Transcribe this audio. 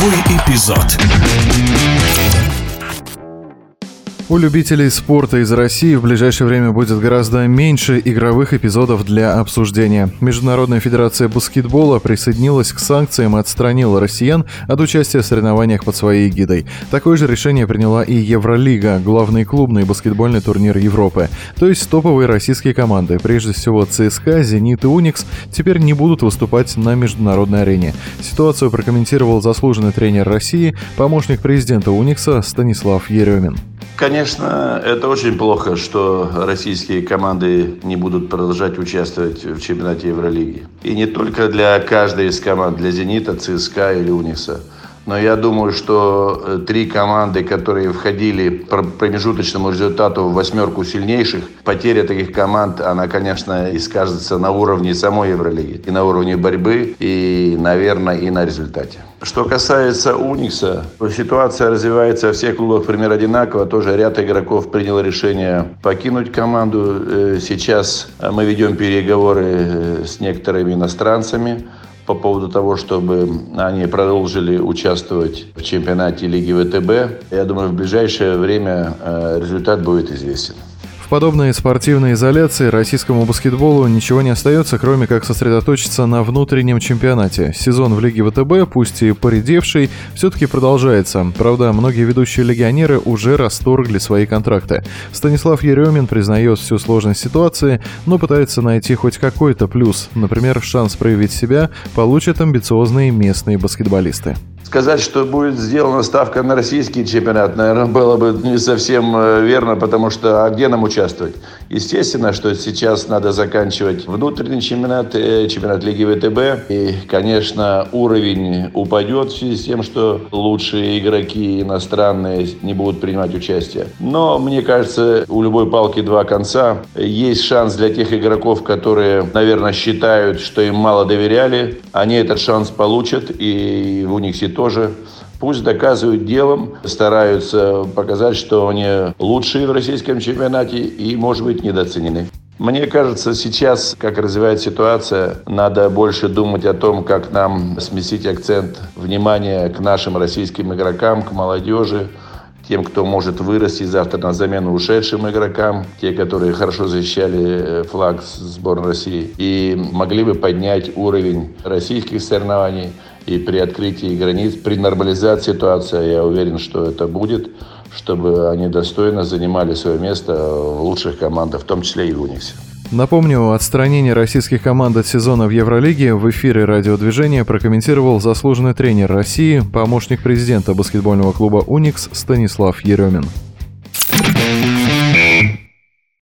Игровой эпизод. У любителей спорта из России в ближайшее время будет гораздо меньше игровых эпизодов для обсуждения. Международная федерация баскетбола присоединилась к санкциям и отстранила россиян от участия в соревнованиях под своей эгидой. Такое же решение приняла и Евролига, главный клубный баскетбольный турнир Европы. То есть топовые российские команды, прежде всего ЦСКА, Зенит и Уникс, теперь не будут выступать на международной арене. Ситуацию прокомментировал заслуженный тренер России, помощник президента Уникса Станислав Еремин. Конечно, это очень плохо, что российские команды не будут продолжать участвовать в чемпионате Евролиги. И не только для каждой из команд, для «Зенита», ЦСКА или «Уникса». Но я думаю, что э, три команды, которые входили по промежуточному результату в восьмерку сильнейших, потеря таких команд, она, конечно, и скажется на уровне самой Евролиги, и на уровне борьбы, и, наверное, и на результате. Что касается Уникса, ситуация развивается во всех клубах примерно одинаково. Тоже ряд игроков принял решение покинуть команду. Э, сейчас мы ведем переговоры э, с некоторыми иностранцами по поводу того, чтобы они продолжили участвовать в чемпионате Лиги ВТБ. Я думаю, в ближайшее время э, результат будет известен подобной спортивной изоляции российскому баскетболу ничего не остается, кроме как сосредоточиться на внутреннем чемпионате. Сезон в Лиге ВТБ, пусть и поредевший, все-таки продолжается. Правда, многие ведущие легионеры уже расторгли свои контракты. Станислав Еремин признает всю сложность ситуации, но пытается найти хоть какой-то плюс. Например, шанс проявить себя получат амбициозные местные баскетболисты. Сказать, что будет сделана ставка на российский чемпионат, наверное, было бы не совсем э, верно, потому что а где нам участвовать? Естественно, что сейчас надо заканчивать внутренний чемпионат, э, чемпионат Лиги ВТБ. И, конечно, уровень упадет в связи с тем, что лучшие игроки иностранные не будут принимать участие. Но, мне кажется, у любой палки два конца. Есть шанс для тех игроков, которые, наверное, считают, что им мало доверяли. Они этот шанс получат, и у них ситуация тоже пусть доказывают делом, стараются показать, что они лучшие в российском чемпионате и, может быть, недооценены. Мне кажется, сейчас, как развивается ситуация, надо больше думать о том, как нам сместить акцент внимания к нашим российским игрокам, к молодежи, тем, кто может вырасти завтра на замену ушедшим игрокам, те, которые хорошо защищали э, флаг сборной России, и могли бы поднять уровень российских соревнований, и при открытии границ, при нормализации ситуации, я уверен, что это будет, чтобы они достойно занимали свое место в лучших командах, в том числе и в Униксе. Напомню, отстранение российских команд от сезона в Евролиге в эфире радиодвижения прокомментировал заслуженный тренер России, помощник президента баскетбольного клуба «Уникс» Станислав Еремин.